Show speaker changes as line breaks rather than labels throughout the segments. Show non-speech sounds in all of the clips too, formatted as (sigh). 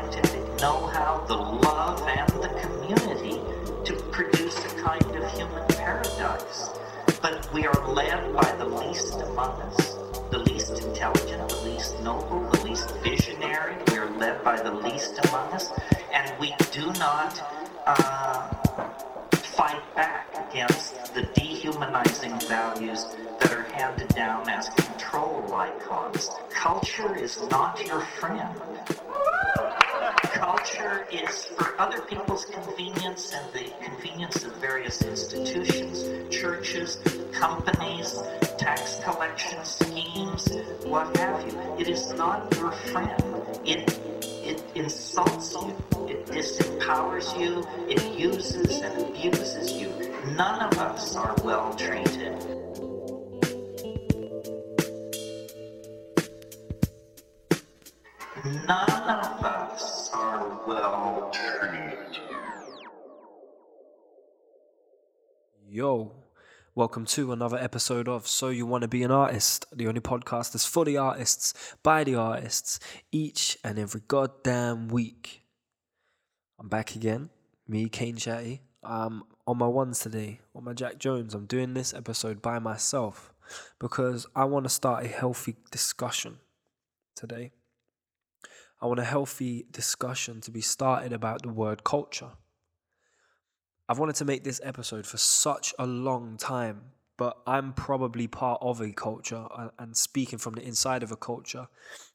scientific know how, the love, and the community to produce a kind of human paradise. But we are led by the least among us, the least intelligent, the least noble, the least visionary. We are led by the least among us, and we do not uh, fight back against the dehumanizing values that are handed down as control icons. Culture is not your friend culture is for other people's convenience and the convenience of various institutions, churches, companies, tax collection schemes, what have you. It is not your friend. It it insults you, it disempowers you, it uses and abuses you. None of us are well treated. None of us
Yo, welcome to another episode of So You Want to Be an Artist, the only podcast that's for the artists, by the artists, each and every goddamn week. I'm back again, me, Kane Chattey. Um, on my ones today, on my Jack Jones. I'm doing this episode by myself because I want to start a healthy discussion today. I want a healthy discussion to be started about the word culture. I've wanted to make this episode for such a long time, but I'm probably part of a culture and speaking from the inside of a culture.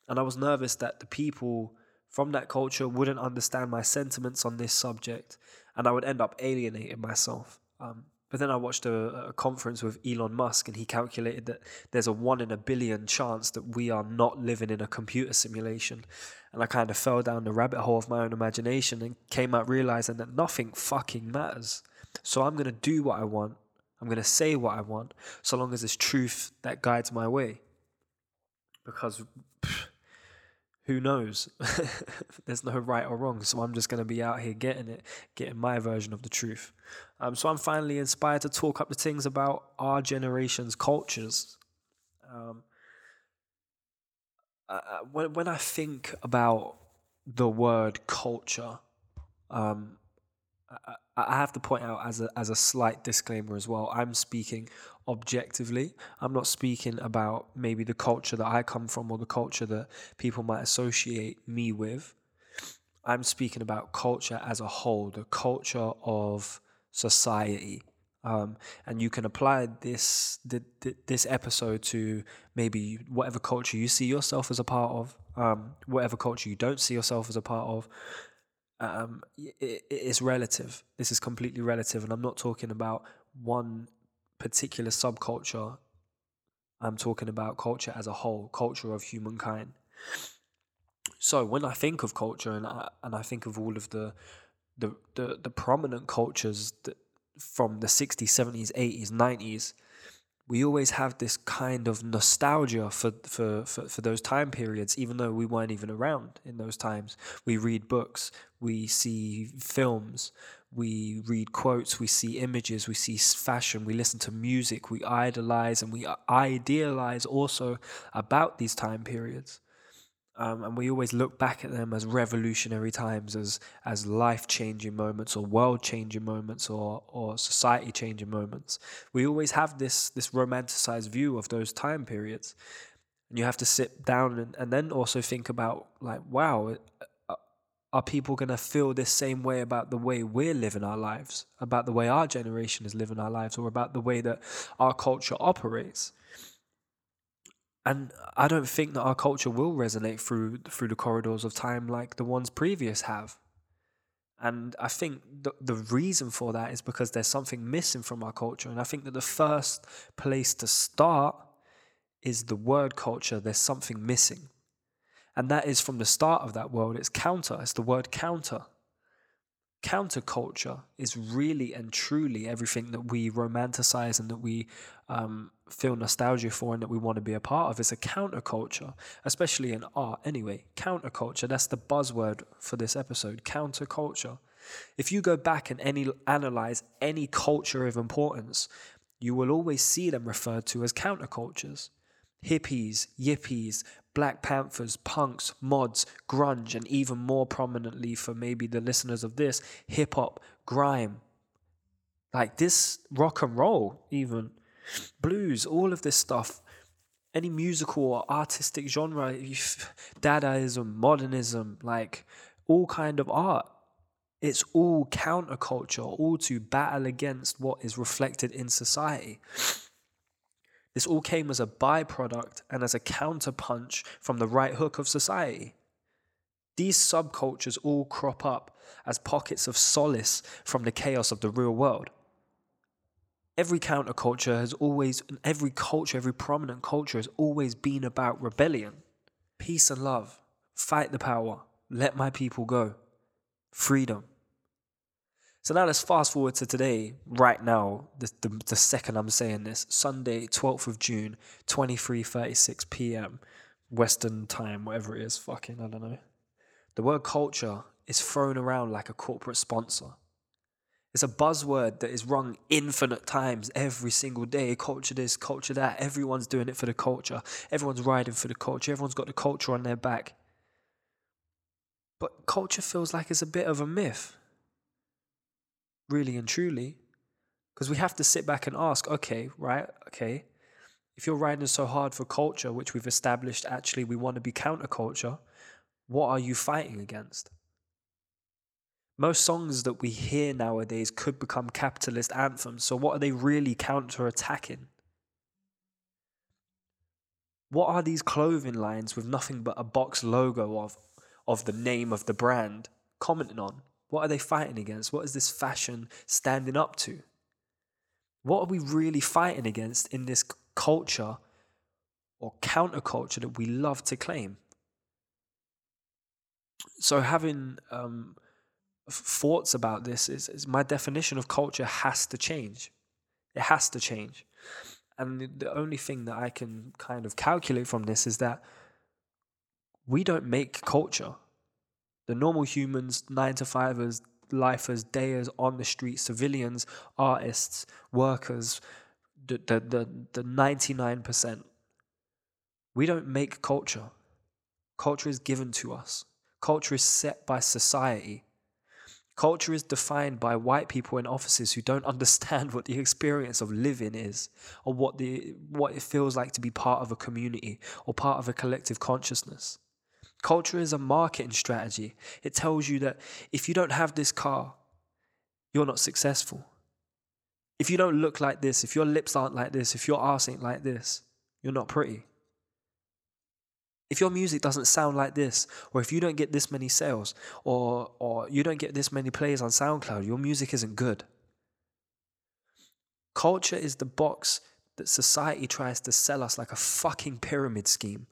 And I was nervous that the people from that culture wouldn't understand my sentiments on this subject and I would end up alienating myself. Um, but then I watched a, a, conference with Elon Musk, and he calculated that there's a one in a billion chance that we are not living in a computer simulation. And I kind of fell down the rabbit hole of my own imagination and came out realizing that nothing fucking matters. So I'm going to do what I want. I'm going to say what I want, so long as it's truth that guides my way. Because. Who knows? (laughs) There's no right or wrong. So I'm just going to be out here getting it, getting my version of the truth. Um, so I'm finally inspired to talk up the things about our generation's cultures. Um, uh, when, when I think about the word culture, um, I, have to point out as a as a slight disclaimer as well. I'm speaking objectively. I'm not speaking about maybe the culture that I come from or the culture that people might associate me with. I'm speaking about culture as a whole, the culture of society. Um, and you can apply this this episode to maybe whatever culture you see yourself as a part of, um, whatever culture you don't see yourself as a part of, um, it, it's relative. This is completely relative, and I'm not talking about one particular subculture. I'm talking about culture as a whole, culture of humankind. So when I think of culture, and I, and I think of all of the the the, the prominent cultures that from the 60s, 70s, 80s, 90s, we always have this kind of nostalgia for, for, for, for, those time periods, even though we weren't even around in those times. We read books, we see films, we read quotes, we see images, we see fashion, we listen to music, we idolize and we idealize also about these time periods. Um, and we always look back at them as revolutionary times, as as life changing moments, or world changing moments, or or society changing moments. We always have this this romanticized view of those time periods, and you have to sit down and, and then also think about like, wow, uh, are people going to feel this same way about the way we're living our lives, about the way our generation is living our lives, or about the way that our culture operates? And I don't think that our culture will resonate through through the corridors of time like the ones previous have. And I think the, the reason for that is because there's something missing from our culture. And I think that the first place to start is the word culture. There's something missing. And that is from the start of that world, it's counter, it's the word counter. Counterculture is really and truly everything that we romanticize and that we um, feel nostalgia for and that we want to be a part of. It's a counterculture, especially in art. Anyway, counterculture, that's the buzzword for this episode counterculture. If you go back and any, analyze any culture of importance, you will always see them referred to as countercultures hippies, yippies, Black Panthers, punks, mods, grunge, and even more prominently for maybe the listeners of this, hip hop, grime. Like this rock and roll, even blues, all of this stuff, any musical or artistic genre, (laughs) Dadaism, modernism, like all kind of art. It's all counterculture, all to battle against what is reflected in society. This all came as a byproduct and as a counterpunch from the right hook of society. These subcultures all crop up as pockets of solace from the chaos of the real world. Every counterculture has always, every culture, every prominent culture has always been about rebellion, peace and love, fight the power, let my people go, freedom. So now let's fast forward to today, right now, the, the, the second I'm saying this, Sunday, 12th of June, 23.36 p.m., Western time, whatever it is, fucking, I don't know. The word culture is thrown around like a corporate sponsor. It's a buzzword that is rung infinite times every single day. Culture this, culture that. Everyone's doing it for the culture. Everyone's riding for the culture. Everyone's got the culture on their back. But culture feels like it's a bit of a myth really and truly. Because we have to sit back and ask, okay, right, okay, if you're riding so hard for culture, which we've established actually we want to be counterculture, what are you fighting against? Most songs that we hear nowadays could become capitalist anthems, so what are they really counter attacking? What are these clothing lines with nothing but a box logo of, of the name of the brand commenting on? What are they fighting against? What is this fashion standing up to? What are we really fighting against in this culture or counterculture that we love to claim? So, having um, thoughts about this is, is my definition of culture has to change. It has to change. And the only thing that I can kind of calculate from this is that we don't make culture. The normal humans, nine to fivers, lifers, dayers on the street, civilians, artists, workers, the, the, the, the 99%. We don't make culture. Culture is given to us. Culture is set by society. Culture is defined by white people in offices who don't (laughs) understand what the experience of living is or what, the, what it feels like to be part of a community or part of a collective consciousness. Culture is a marketing strategy. It tells you that if you don't have this car, you're not successful. If you don't look like this, if your lips aren't like this, if your ass ain't like this, you're not pretty. If your music doesn't sound like this, or if you don't get this many sales, or, or you don't get this many plays on SoundCloud, your music isn't good. Culture is the box that society tries to sell us like a fucking pyramid scheme.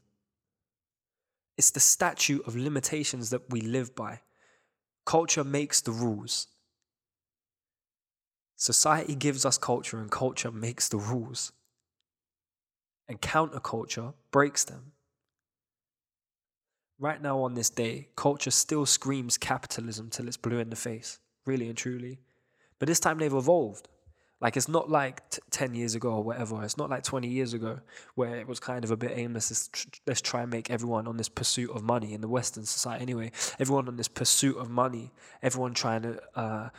It's the statute of limitations that we live by. Culture makes the rules. Society gives us culture, and culture makes the rules. And counterculture breaks them. Right now, on this day, culture still screams capitalism till it's blue in the face, really and truly. But this time they've evolved. Like it's not like t- 10 years ago or whatever. It's not like 20 years ago where it was kind of a bit aimless. Let's, tr- let's try and make everyone on this pursuit of money in the Western society anyway. Everyone on this pursuit of money. Everyone trying to uh,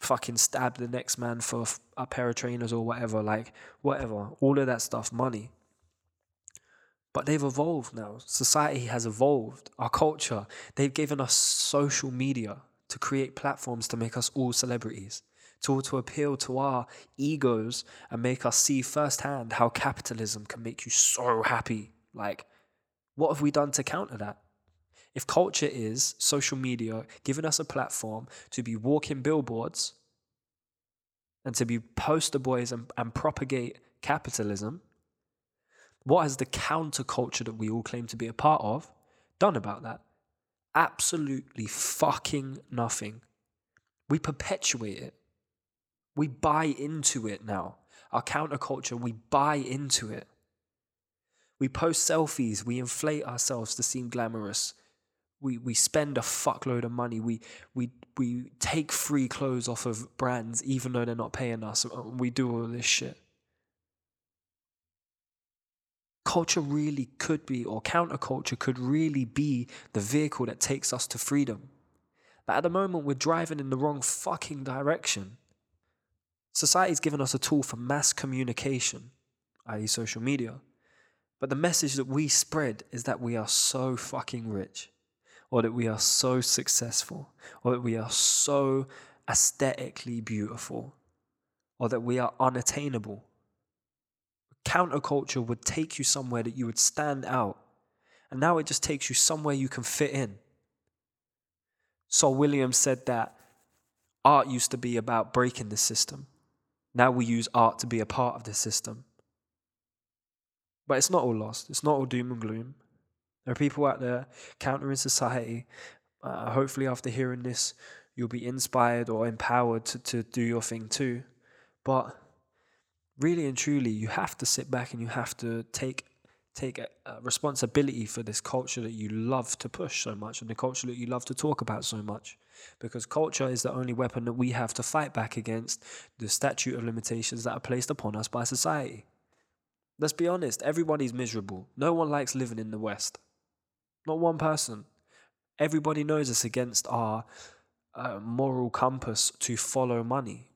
fucking stab the next man for a pair of trainers or whatever. Like, whatever. All of that stuff, money. But they've evolved now. Society has evolved. Our culture, they've given us social media to create platforms to make us all celebrities to, to appeal to our egos and make us see firsthand how capitalism can make you so happy. Like, what have we done to counter that? If culture is social media giving us a platform to be walking billboards and to be poster boys and, and propagate capitalism, what has the counterculture that we all claim to be a part of done about that? Absolutely fucking nothing. We perpetuate it. We buy into it now. Our counterculture, we buy into it. We post selfies, we inflate ourselves to seem glamorous. We, we spend a fuckload of money. We, we, we take free clothes off of brands even though they're not paying us. Uh, we do all this shit. Culture really could be, or counterculture could really be the vehicle that takes us to freedom. But at the moment, we're driving in the wrong fucking direction. Society's given us a tool for mass communication, i.e., social media. But the message that we spread is that we are so fucking rich, or that we are so successful, or that we are so aesthetically beautiful, or that we are unattainable. Counterculture would take you somewhere that you would stand out, and now it just takes you somewhere you can fit in. Saul Williams said that art used to be about breaking the system. Now we use art to be a part of the system. But it's not all lost. It's not all doom and gloom. There are people out there countering society. Uh, hopefully, after hearing this, you'll be inspired or empowered to, to do your thing too. But really and truly, you have to sit back and you have to take take a, a responsibility for this culture that you love to push so much and the culture that you love to talk about so much. Because culture is the only weapon that we have to fight back against the statute of limitations that are placed upon us by society. Let's be honest, everybody's miserable. No one likes living in the West. Not one person. Everybody knows it's against our uh, moral compass to follow money.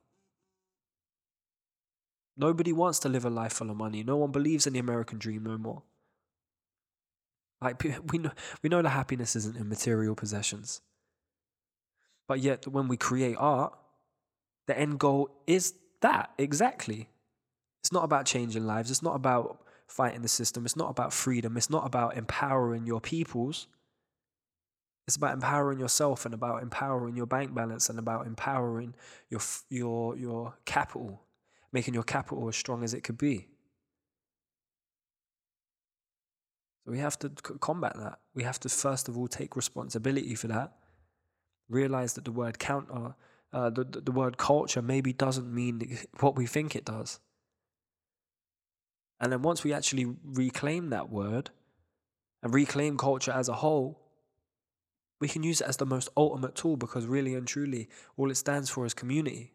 Nobody wants to live a life full of money. No one believes in the American dream no more. Like (laughs) we know, we know the happiness isn't in material possessions. But yet when we create art, the end goal is that exactly. It's not about changing lives. It's not about fighting the system. It's not about freedom. It's not about empowering your peoples. It's about empowering yourself and about empowering your bank balance and about empowering your your your capital making your capital as strong as it could be. So we have to combat that. We have to first of all take responsibility for that. Realize that the word counter, uh, the, the word culture maybe doesn't mean (laughs) what we think it does. And then once we actually reclaim that word and reclaim culture as a whole, we can use it as the most ultimate tool because really and truly, all it stands for is community.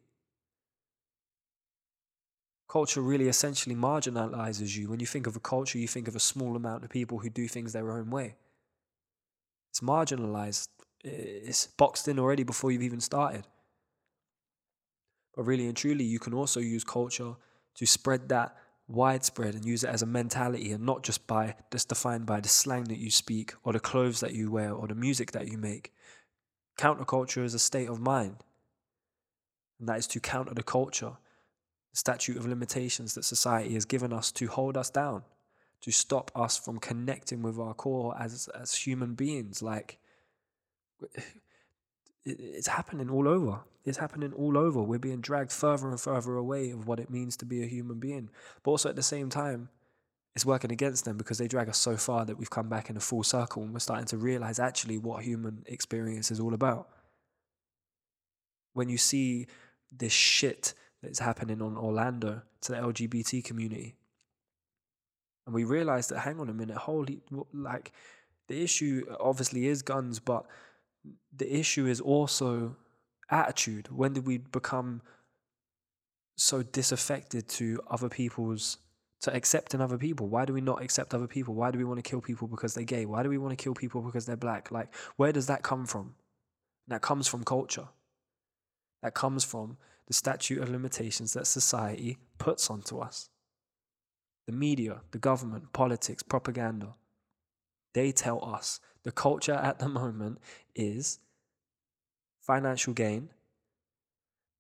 Culture really essentially marginalizes you. When you think of a culture, you think of a small amount of people who do things their own way. It's marginalized, it's boxed in already before you've even started. But really and truly, you can also use culture to spread that widespread and use it as a mentality and not just by just defined by the slang that you speak or the clothes that you wear or the music that you make. Counterculture is a state of mind. And that is to counter the culture statute of limitations that society has given us to hold us down, to stop us from connecting with our core as as human beings. Like (sighs) it's happening all over. It's happening all over. We're being dragged further and further away of what it means to be a human being. But also at the same time, it's working against them because they drag us so far that we've come back in a full circle and we're starting to realize actually what human experience is all about. When you see this shit that's happening on Orlando to the LGBT community. And we realized that, hang on a minute, holy, like, the issue obviously is guns, but the issue is also attitude. When did we become so disaffected to other people's, to accepting other people? Why do we not accept other people? Why do we want to kill people because they're gay? Why do we want to kill people because they're black? Like, where does that come from? that comes from culture. That comes from the statute of limitations that society puts onto us. The media, the government, politics, propaganda, they tell us the culture at the moment is financial gain.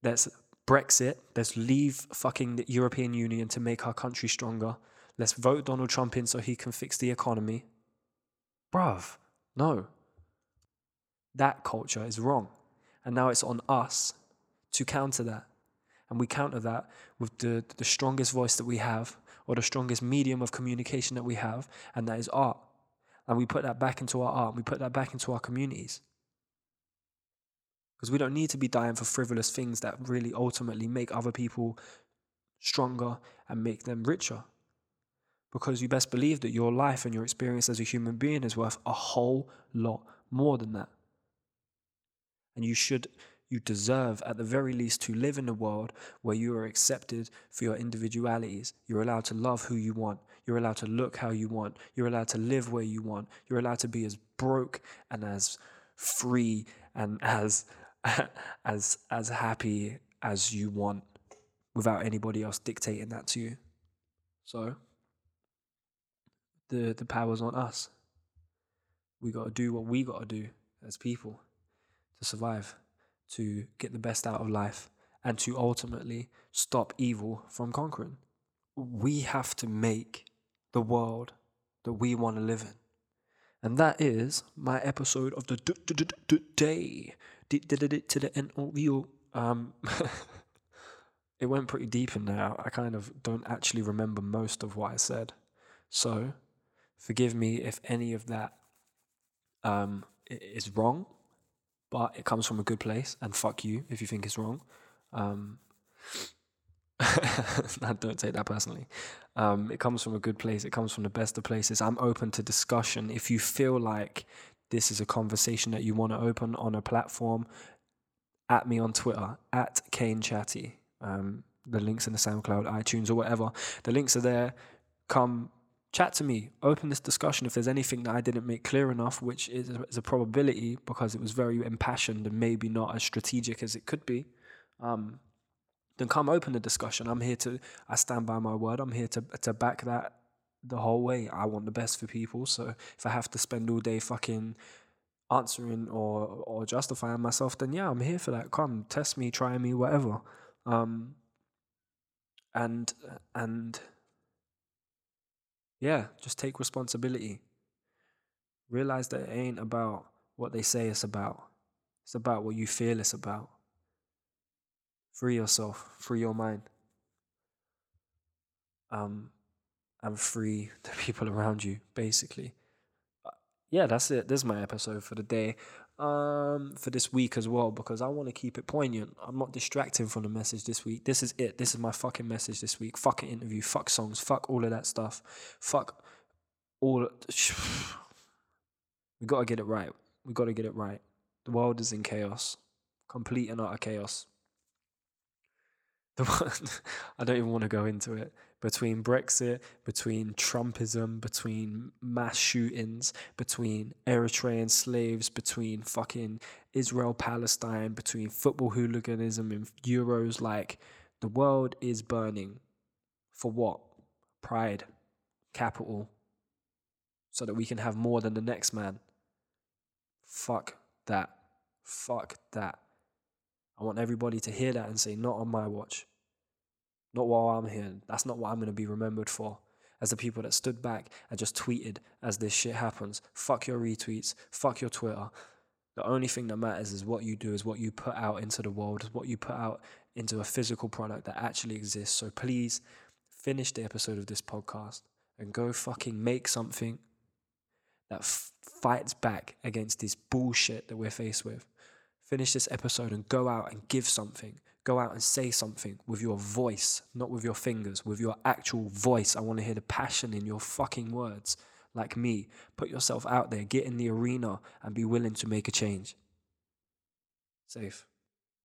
Let's Brexit. Let's leave fucking the European Union to make our country stronger. Let's vote Donald Trump in so he can fix the economy. Bruv, no. That culture is wrong. And now it's on us to counter that. And we counter that with the, the strongest voice that we have, or the strongest medium of communication that we have, and that is art. And we put that back into our art, we put that back into our communities. Because we don't need to be dying for frivolous things that really ultimately make other people stronger and make them richer. Because you best believe that your life and your experience as a human being is worth a whole lot more than that. And you should, you deserve at the very least to live in a world where you are accepted for your individualities. You're allowed to love who you want. You're allowed to look how you want. You're allowed to live where you want. You're allowed to be as broke and as free and as (laughs) as as happy as you want without anybody else dictating that to you. So the the power's on us. We got to do what we got to do as people to survive, to get the best out of life, and to ultimately stop evil from conquering. We have to make the world that we want to live in. And that is my episode of the day. To the end of you. Um, (laughs) it went pretty deep in there. I kind of don't actually remember most of what I said. So forgive me if any of that um, is wrong but it comes from a good place. And fuck you if you think it's wrong. Um, (laughs) don't take that personally. Um, it comes from a good place. It comes from the best of places. I'm open to discussion. If you feel like this is a conversation that you want to open on a platform, at me on Twitter at Kane Chattey. Um, the links in the SoundCloud, iTunes, or whatever. The links are there. Come chat to me, open this discussion. If there's anything that I didn't make clear enough, which is, is a probability because it was very impassioned and maybe not as strategic as it could be, um, then come open the discussion. I'm here to, I stand by my word. I'm here to, to back that the whole way. I want the best for people. So if I have to spend all day fucking answering or, or justifying myself, then yeah, I'm here for that. Come, test me, try me, whatever. Um, and, and, yeah, just take responsibility. Realize that it ain't about what they say it's about. It's about what you feel it's about. Free yourself, free your mind. Um, and free (laughs) the people around you, basically. Uh, yeah, that's it. This is my episode for the day um, for this week as well because I want to keep it poignant. I'm not distracting from the message this week. This is it. This is my fucking message this week. Fuck an interview. Fuck songs. Fuck all of that stuff. Fuck all. (sighs) we got to get it right. We got to get it right. The world is in chaos, complete and utter chaos. The (laughs) one, I don't even want to go into it between Brexit, between Trumpism, between mass shootings, between Eritrean slaves, between fucking Israel Palestine, between football hooliganism and Euros. Like, the world is burning. For what? Pride, capital, so that we can have more than the next man. Fuck that. Fuck that. I want everybody to hear that and say, not on my watch. Not while I'm here. That's not what I'm going to be remembered for. As the people that stood back and just tweeted as this shit happens. Fuck your retweets. Fuck your Twitter. The only thing that matters is what you do, is what you put out into the world, is what you put out into a physical product that actually exists. So please finish the episode of this podcast and go fucking make something that f- fights back against this bullshit that we're faced with. Finish this episode and go out and give something. Go out and say something with your voice, not with your fingers, with your actual voice. I want to hear the passion in your fucking words. Like me, put yourself out there, get in the arena, and be willing to make a change. Safe.